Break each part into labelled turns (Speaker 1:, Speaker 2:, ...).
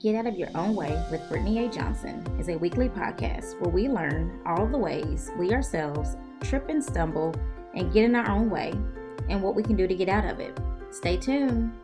Speaker 1: Get Out of Your Own Way with Brittany A. Johnson is a weekly podcast where we learn all the ways we ourselves trip and stumble and get in our own way and what we can do to get out of it. Stay tuned.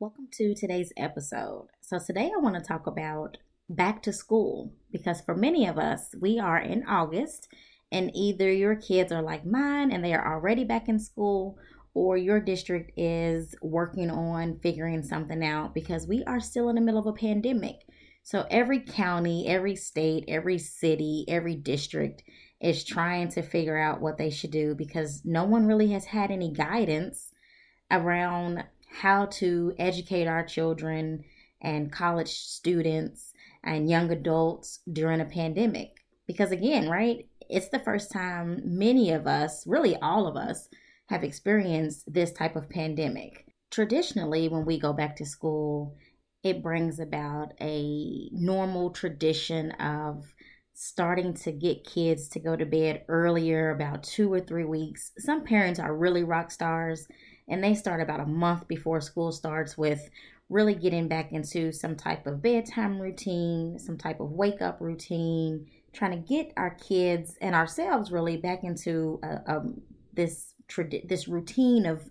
Speaker 1: Welcome to today's episode. So, today I want to talk about back to school because for many of us, we are in August and either your kids are like mine and they are already back in school or your district is working on figuring something out because we are still in the middle of a pandemic. So, every county, every state, every city, every district is trying to figure out what they should do because no one really has had any guidance around how to educate our children and college students and young adults during a pandemic. Because again, right, it's the first time many of us, really all of us, have experienced this type of pandemic. Traditionally, when we go back to school, it brings about a normal tradition of starting to get kids to go to bed earlier, about two or three weeks. Some parents are really rock stars and they start about a month before school starts with really getting back into some type of bedtime routine, some type of wake up routine, trying to get our kids and ourselves really back into a, a, this this routine of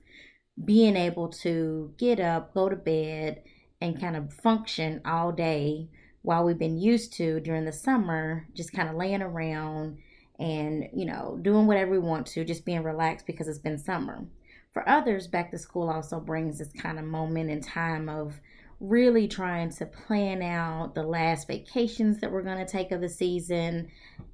Speaker 1: being able to get up, go to bed, and kind of function all day while we've been used to during the summer, just kind of laying around and you know doing whatever we want to, just being relaxed because it's been summer. For others, back to school also brings this kind of moment in time of really trying to plan out the last vacations that we're going to take of the season,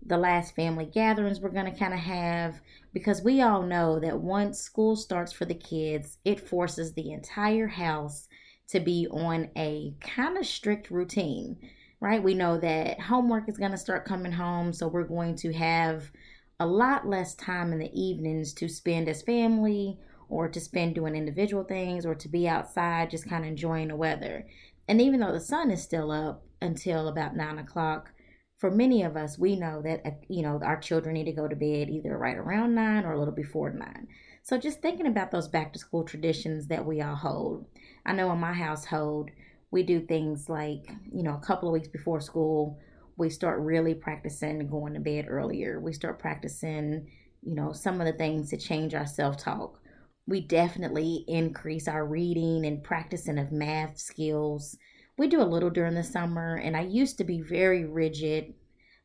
Speaker 1: the last family gatherings we're going to kind of have, because we all know that once school starts for the kids, it forces the entire house to be on a kind of strict routine, right? We know that homework is going to start coming home, so we're going to have a lot less time in the evenings to spend as family or to spend doing individual things or to be outside just kind of enjoying the weather. And even though the sun is still up until about nine o'clock, for many of us, we know that uh, you know our children need to go to bed either right around nine or a little before nine. So just thinking about those back to school traditions that we all hold. I know in my household, we do things like you know a couple of weeks before school, we start really practicing going to bed earlier. We start practicing you know some of the things to change our self talk we definitely increase our reading and practicing of math skills. We do a little during the summer, and I used to be very rigid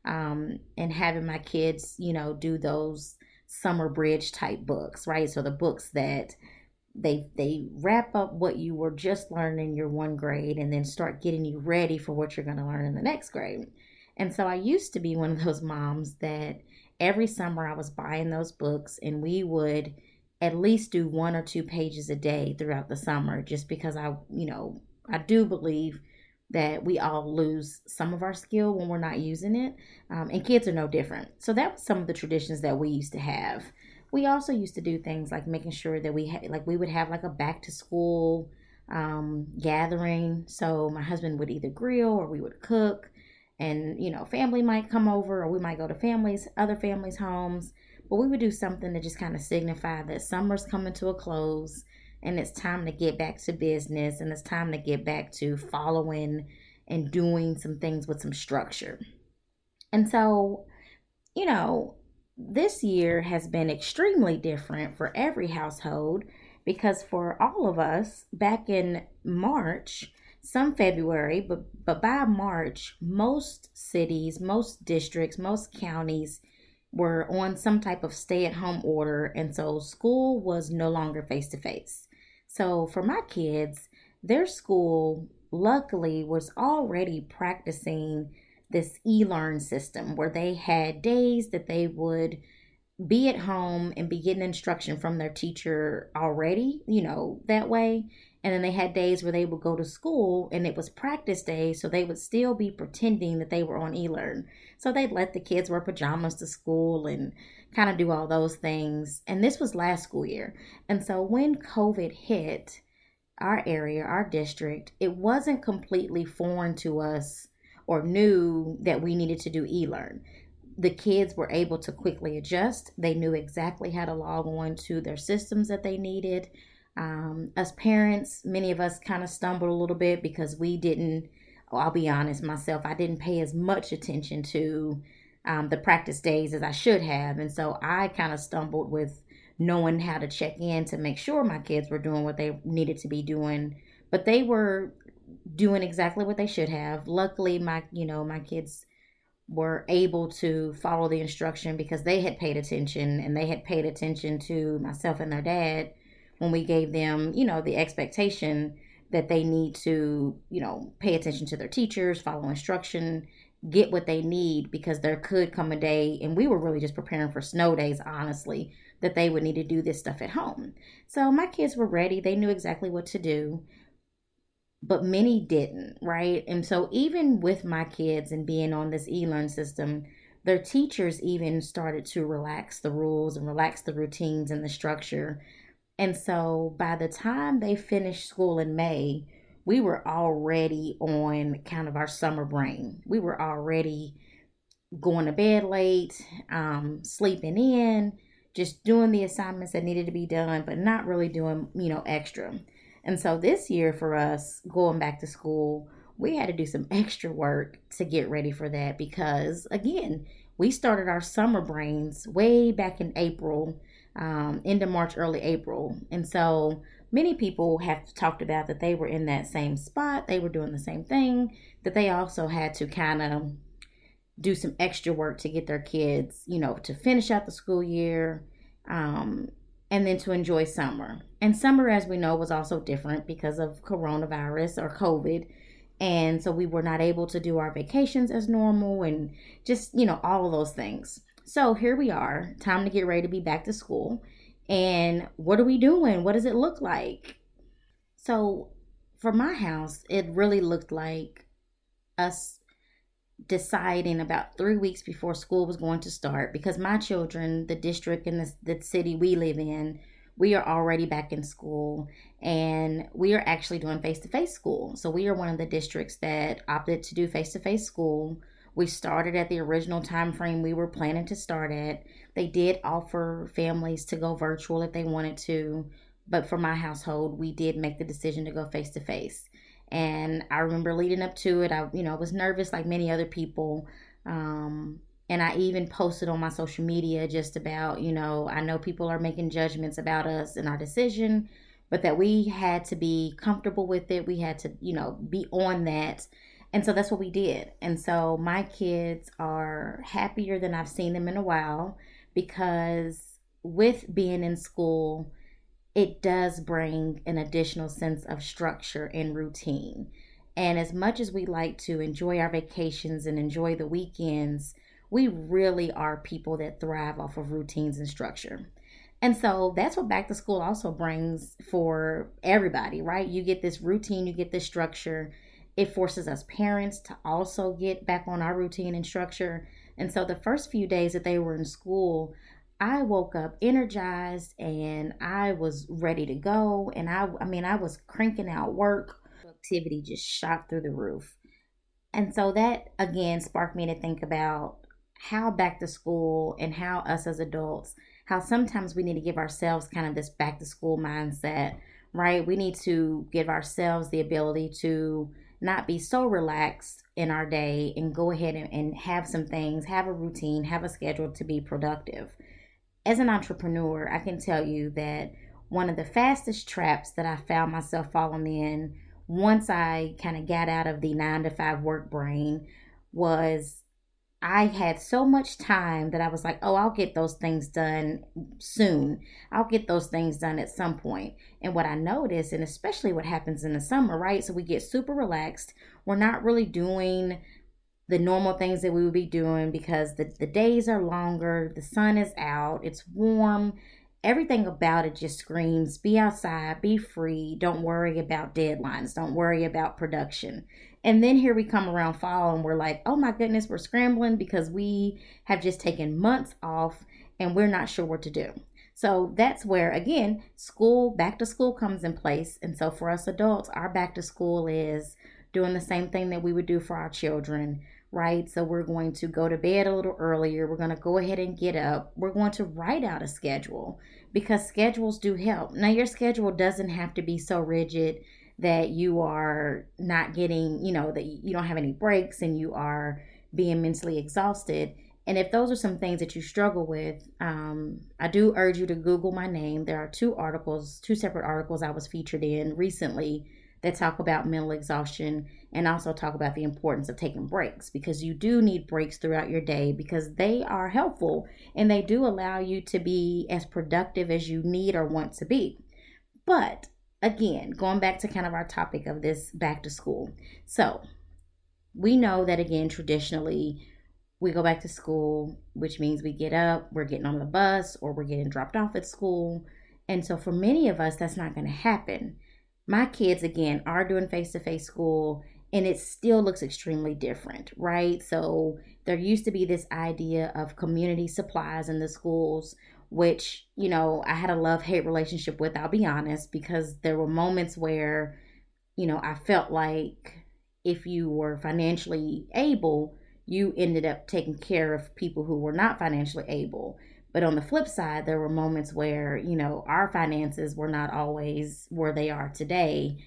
Speaker 1: um, and having my kids, you know, do those summer bridge type books, right? So the books that they they wrap up what you were just learning in your one grade and then start getting you ready for what you're going to learn in the next grade. And so I used to be one of those moms that every summer I was buying those books and we would at least do one or two pages a day throughout the summer just because I, you know, I do believe that we all lose some of our skill when we're not using it. Um, and kids are no different. So that was some of the traditions that we used to have. We also used to do things like making sure that we had, like, we would have like a back to school um, gathering. So my husband would either grill or we would cook. And, you know, family might come over or we might go to families, other families' homes but we would do something to just kind of signify that summer's coming to a close and it's time to get back to business and it's time to get back to following and doing some things with some structure. And so, you know, this year has been extremely different for every household because for all of us back in March, some February, but but by March, most cities, most districts, most counties were on some type of stay at home order, and so school was no longer face to face. So for my kids, their school luckily was already practicing this e learn system where they had days that they would be at home and be getting instruction from their teacher already, you know, that way. And then they had days where they would go to school and it was practice day, so they would still be pretending that they were on eLearn. So they'd let the kids wear pajamas to school and kind of do all those things. And this was last school year. And so when COVID hit our area, our district, it wasn't completely foreign to us or knew that we needed to do eLearn the kids were able to quickly adjust. They knew exactly how to log on to their systems that they needed. Um, as parents, many of us kind of stumbled a little bit because we didn't, I'll be honest myself, I didn't pay as much attention to um, the practice days as I should have. And so I kind of stumbled with knowing how to check in to make sure my kids were doing what they needed to be doing. But they were doing exactly what they should have. Luckily, my, you know, my kids were able to follow the instruction because they had paid attention and they had paid attention to myself and their dad when we gave them, you know, the expectation that they need to, you know, pay attention to their teachers, follow instruction, get what they need because there could come a day, and we were really just preparing for snow days, honestly, that they would need to do this stuff at home. So my kids were ready, they knew exactly what to do but many didn't, right? And so even with my kids and being on this e-learn system, their teachers even started to relax the rules and relax the routines and the structure. And so by the time they finished school in May, we were already on kind of our summer brain. We were already going to bed late, um, sleeping in, just doing the assignments that needed to be done, but not really doing, you know, extra. And so this year for us, going back to school, we had to do some extra work to get ready for that because, again, we started our summer brains way back in April, um, end of March, early April. And so many people have talked about that they were in that same spot, they were doing the same thing, that they also had to kind of do some extra work to get their kids, you know, to finish out the school year um, and then to enjoy summer. And summer, as we know, was also different because of coronavirus or COVID. And so we were not able to do our vacations as normal and just, you know, all of those things. So here we are, time to get ready to be back to school. And what are we doing? What does it look like? So for my house, it really looked like us deciding about three weeks before school was going to start because my children, the district and the, the city we live in, we are already back in school and we are actually doing face to face school. So we are one of the districts that opted to do face to face school. We started at the original time frame we were planning to start at. They did offer families to go virtual if they wanted to, but for my household, we did make the decision to go face to face. And I remember leading up to it, I you know was nervous like many other people. Um, and I even posted on my social media just about, you know, I know people are making judgments about us and our decision, but that we had to be comfortable with it. We had to, you know, be on that. And so that's what we did. And so my kids are happier than I've seen them in a while because with being in school, it does bring an additional sense of structure and routine. And as much as we like to enjoy our vacations and enjoy the weekends, we really are people that thrive off of routines and structure. And so that's what back to school also brings for everybody, right? You get this routine, you get this structure. It forces us parents to also get back on our routine and structure. And so the first few days that they were in school, I woke up energized and I was ready to go. And I, I mean, I was cranking out work. Activity just shot through the roof. And so that again sparked me to think about how back to school and how us as adults, how sometimes we need to give ourselves kind of this back to school mindset, right? We need to give ourselves the ability to not be so relaxed in our day and go ahead and, and have some things, have a routine, have a schedule to be productive. As an entrepreneur, I can tell you that one of the fastest traps that I found myself falling in once I kind of got out of the nine to five work brain was I had so much time that I was like, oh, I'll get those things done soon. I'll get those things done at some point. And what I noticed, and especially what happens in the summer, right? So we get super relaxed. We're not really doing the normal things that we would be doing because the, the days are longer, the sun is out, it's warm. everything about it just screams be outside, be free, don't worry about deadlines, don't worry about production. And then here we come around fall and we're like, oh my goodness, we're scrambling because we have just taken months off and we're not sure what to do. So that's where, again, school, back to school comes in place. And so for us adults, our back to school is doing the same thing that we would do for our children, right? So we're going to go to bed a little earlier. We're going to go ahead and get up. We're going to write out a schedule because schedules do help. Now, your schedule doesn't have to be so rigid that you are not getting, you know, that you don't have any breaks and you are being mentally exhausted. And if those are some things that you struggle with, um, I do urge you to Google my name. There are two articles, two separate articles I was featured in recently that talk about mental exhaustion and also talk about the importance of taking breaks because you do need breaks throughout your day because they are helpful and they do allow you to be as productive as you need or want to be. But again, going back to kind of our topic of this back to school. So, we know that again, traditionally, we go back to school, which means we get up, we're getting on the bus, or we're getting dropped off at school. And so, for many of us, that's not going to happen. My kids, again, are doing face to face school, and it still looks extremely different, right? So, there used to be this idea of community supplies in the schools which, you know, I had a love hate relationship with, I'll be honest, because there were moments where, you know, I felt like if you were financially able, you ended up taking care of people who were not financially able. But on the flip side, there were moments where, you know, our finances were not always where they are today,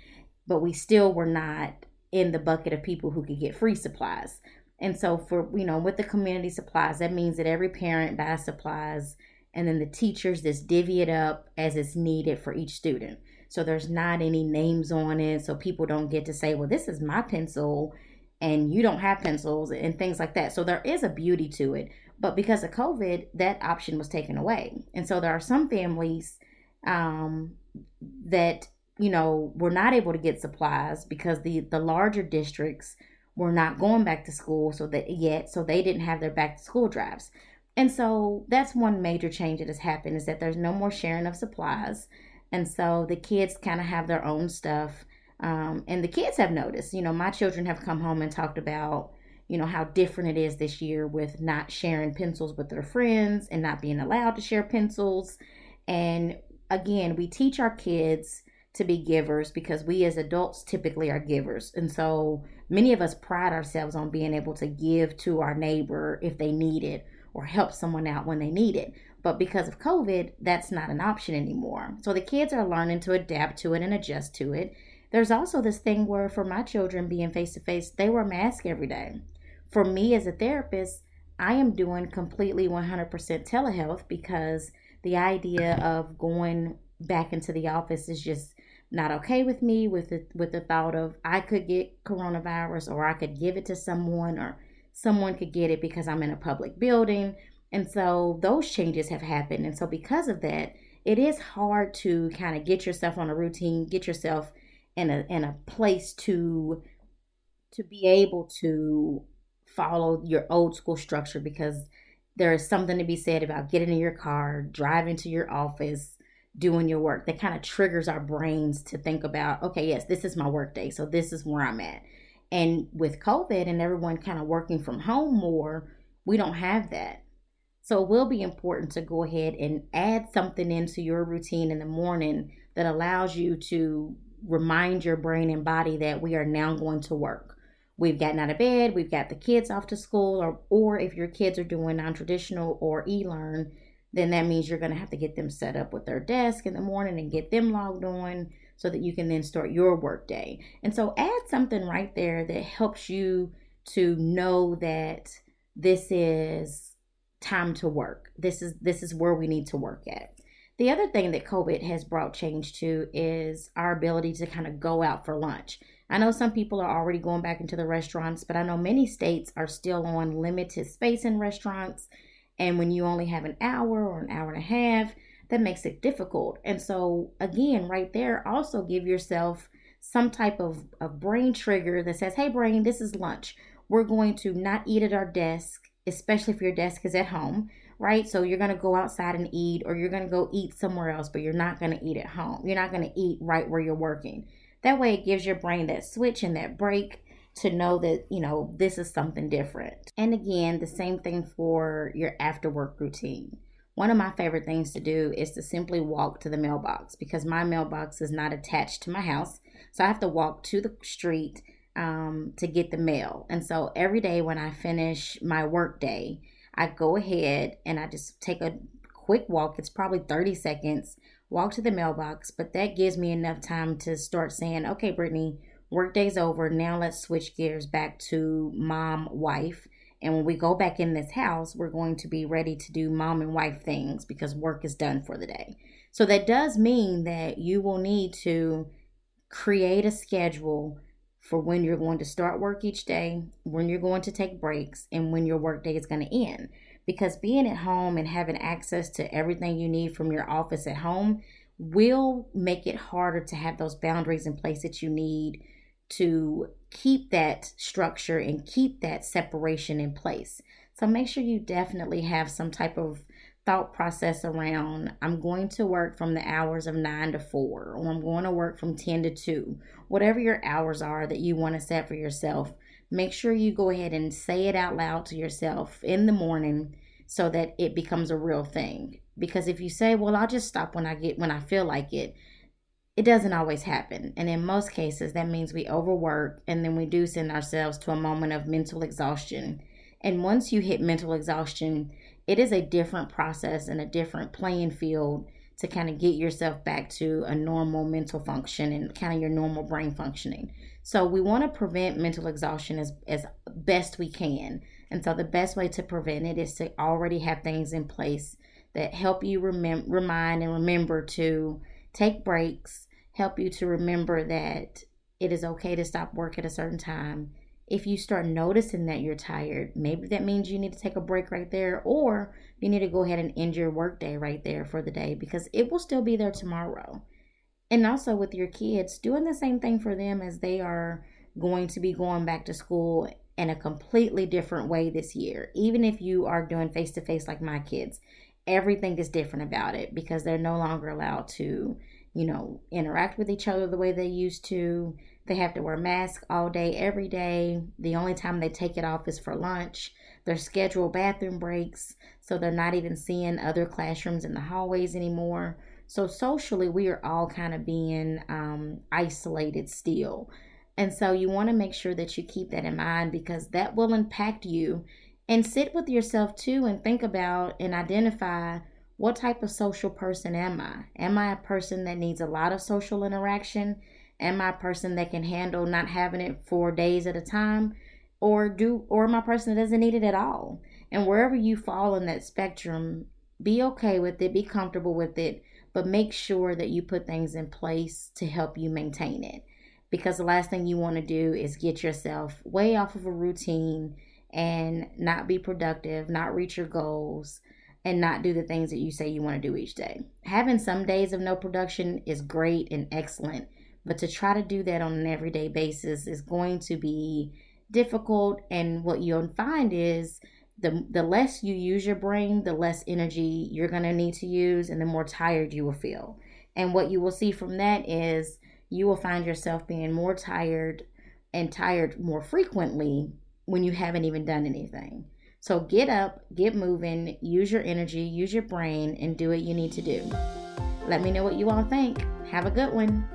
Speaker 1: but we still were not in the bucket of people who could get free supplies. And so, for, you know, with the community supplies, that means that every parent buys supplies and then the teachers just divvy it up as it's needed for each student. So there's not any names on it, so people don't get to say, well, this is my pencil and you don't have pencils and things like that. So there is a beauty to it. But because of COVID, that option was taken away. And so there are some families um, that, you know, were not able to get supplies because the, the larger districts were not going back to school so that yet, so they didn't have their back to school drives. And so that's one major change that has happened is that there's no more sharing of supplies. And so the kids kind of have their own stuff. Um, and the kids have noticed, you know, my children have come home and talked about, you know, how different it is this year with not sharing pencils with their friends and not being allowed to share pencils. And again, we teach our kids to be givers because we as adults typically are givers. And so many of us pride ourselves on being able to give to our neighbor if they need it or help someone out when they need it. But because of COVID, that's not an option anymore. So the kids are learning to adapt to it and adjust to it. There's also this thing where, for my children being face to face, they wear masks every day. For me as a therapist, I am doing completely 100% telehealth because the idea of going back into the office is just not okay with me with the with the thought of I could get coronavirus or I could give it to someone or someone could get it because I'm in a public building. And so those changes have happened. And so because of that, it is hard to kind of get yourself on a routine, get yourself in a in a place to to be able to follow your old school structure because there is something to be said about getting in your car, driving to your office, doing your work. That kind of triggers our brains to think about, okay, yes, this is my work day. So this is where I'm at. And with COVID and everyone kind of working from home more, we don't have that. So it will be important to go ahead and add something into your routine in the morning that allows you to remind your brain and body that we are now going to work. We've gotten out of bed, we've got the kids off to school, or, or if your kids are doing non traditional or e learn, then that means you're going to have to get them set up with their desk in the morning and get them logged on so that you can then start your work day. And so add something right there that helps you to know that this is time to work. This is this is where we need to work at. The other thing that COVID has brought change to is our ability to kind of go out for lunch. I know some people are already going back into the restaurants, but I know many states are still on limited space in restaurants. And when you only have an hour or an hour and a half, that makes it difficult. And so, again, right there, also give yourself some type of, of brain trigger that says, hey, brain, this is lunch. We're going to not eat at our desk especially if your desk is at home, right? So you're going to go outside and eat, or you're going to go eat somewhere else, but you're not going to eat at home. You're not going to eat right where you're working. That way, it gives your brain that switch and that break to know that, you know, this is something different. And again, the same thing for your after work routine. One of my favorite things to do is to simply walk to the mailbox because my mailbox is not attached to my house. So I have to walk to the street um, to get the mail. And so every day when I finish my work day, I go ahead and I just take a quick walk. It's probably 30 seconds, walk to the mailbox, but that gives me enough time to start saying, okay, Brittany, workday's over. Now let's switch gears back to mom, wife. And when we go back in this house, we're going to be ready to do mom and wife things because work is done for the day. So that does mean that you will need to create a schedule for when you're going to start work each day, when you're going to take breaks, and when your workday is going to end. Because being at home and having access to everything you need from your office at home will make it harder to have those boundaries in place that you need to keep that structure and keep that separation in place. So make sure you definitely have some type of thought process around I'm going to work from the hours of 9 to 4 or I'm going to work from 10 to 2. Whatever your hours are that you want to set for yourself, make sure you go ahead and say it out loud to yourself in the morning so that it becomes a real thing. Because if you say, "Well, I'll just stop when I get when I feel like it," it doesn't always happen. And in most cases, that means we overwork and then we do send ourselves to a moment of mental exhaustion. And once you hit mental exhaustion, it is a different process and a different playing field to kind of get yourself back to a normal mental function and kind of your normal brain functioning. So we want to prevent mental exhaustion as, as best we can. And so the best way to prevent it is to already have things in place that help you remem- remind and remember to take breaks, help you to remember that it is okay to stop work at a certain time. If you start noticing that you're tired, maybe that means you need to take a break right there, or you need to go ahead and end your workday right there for the day because it will still be there tomorrow. And also with your kids, doing the same thing for them as they are going to be going back to school in a completely different way this year. Even if you are doing face to face like my kids, everything is different about it because they're no longer allowed to, you know, interact with each other the way they used to. They have to wear masks all day, every day. The only time they take it off is for lunch. They're scheduled bathroom breaks, so they're not even seeing other classrooms in the hallways anymore. So, socially, we are all kind of being um, isolated still. And so, you want to make sure that you keep that in mind because that will impact you and sit with yourself too and think about and identify what type of social person am I? Am I a person that needs a lot of social interaction? Am I a person that can handle not having it for days at a time? Or do or am I a person that doesn't need it at all? And wherever you fall in that spectrum, be okay with it, be comfortable with it, but make sure that you put things in place to help you maintain it. Because the last thing you want to do is get yourself way off of a routine and not be productive, not reach your goals, and not do the things that you say you want to do each day. Having some days of no production is great and excellent, but to try to do that on an everyday basis is going to be difficult. And what you'll find is the, the less you use your brain, the less energy you're going to need to use, and the more tired you will feel. And what you will see from that is you will find yourself being more tired and tired more frequently when you haven't even done anything. So get up, get moving, use your energy, use your brain, and do what you need to do. Let me know what you all think. Have a good one.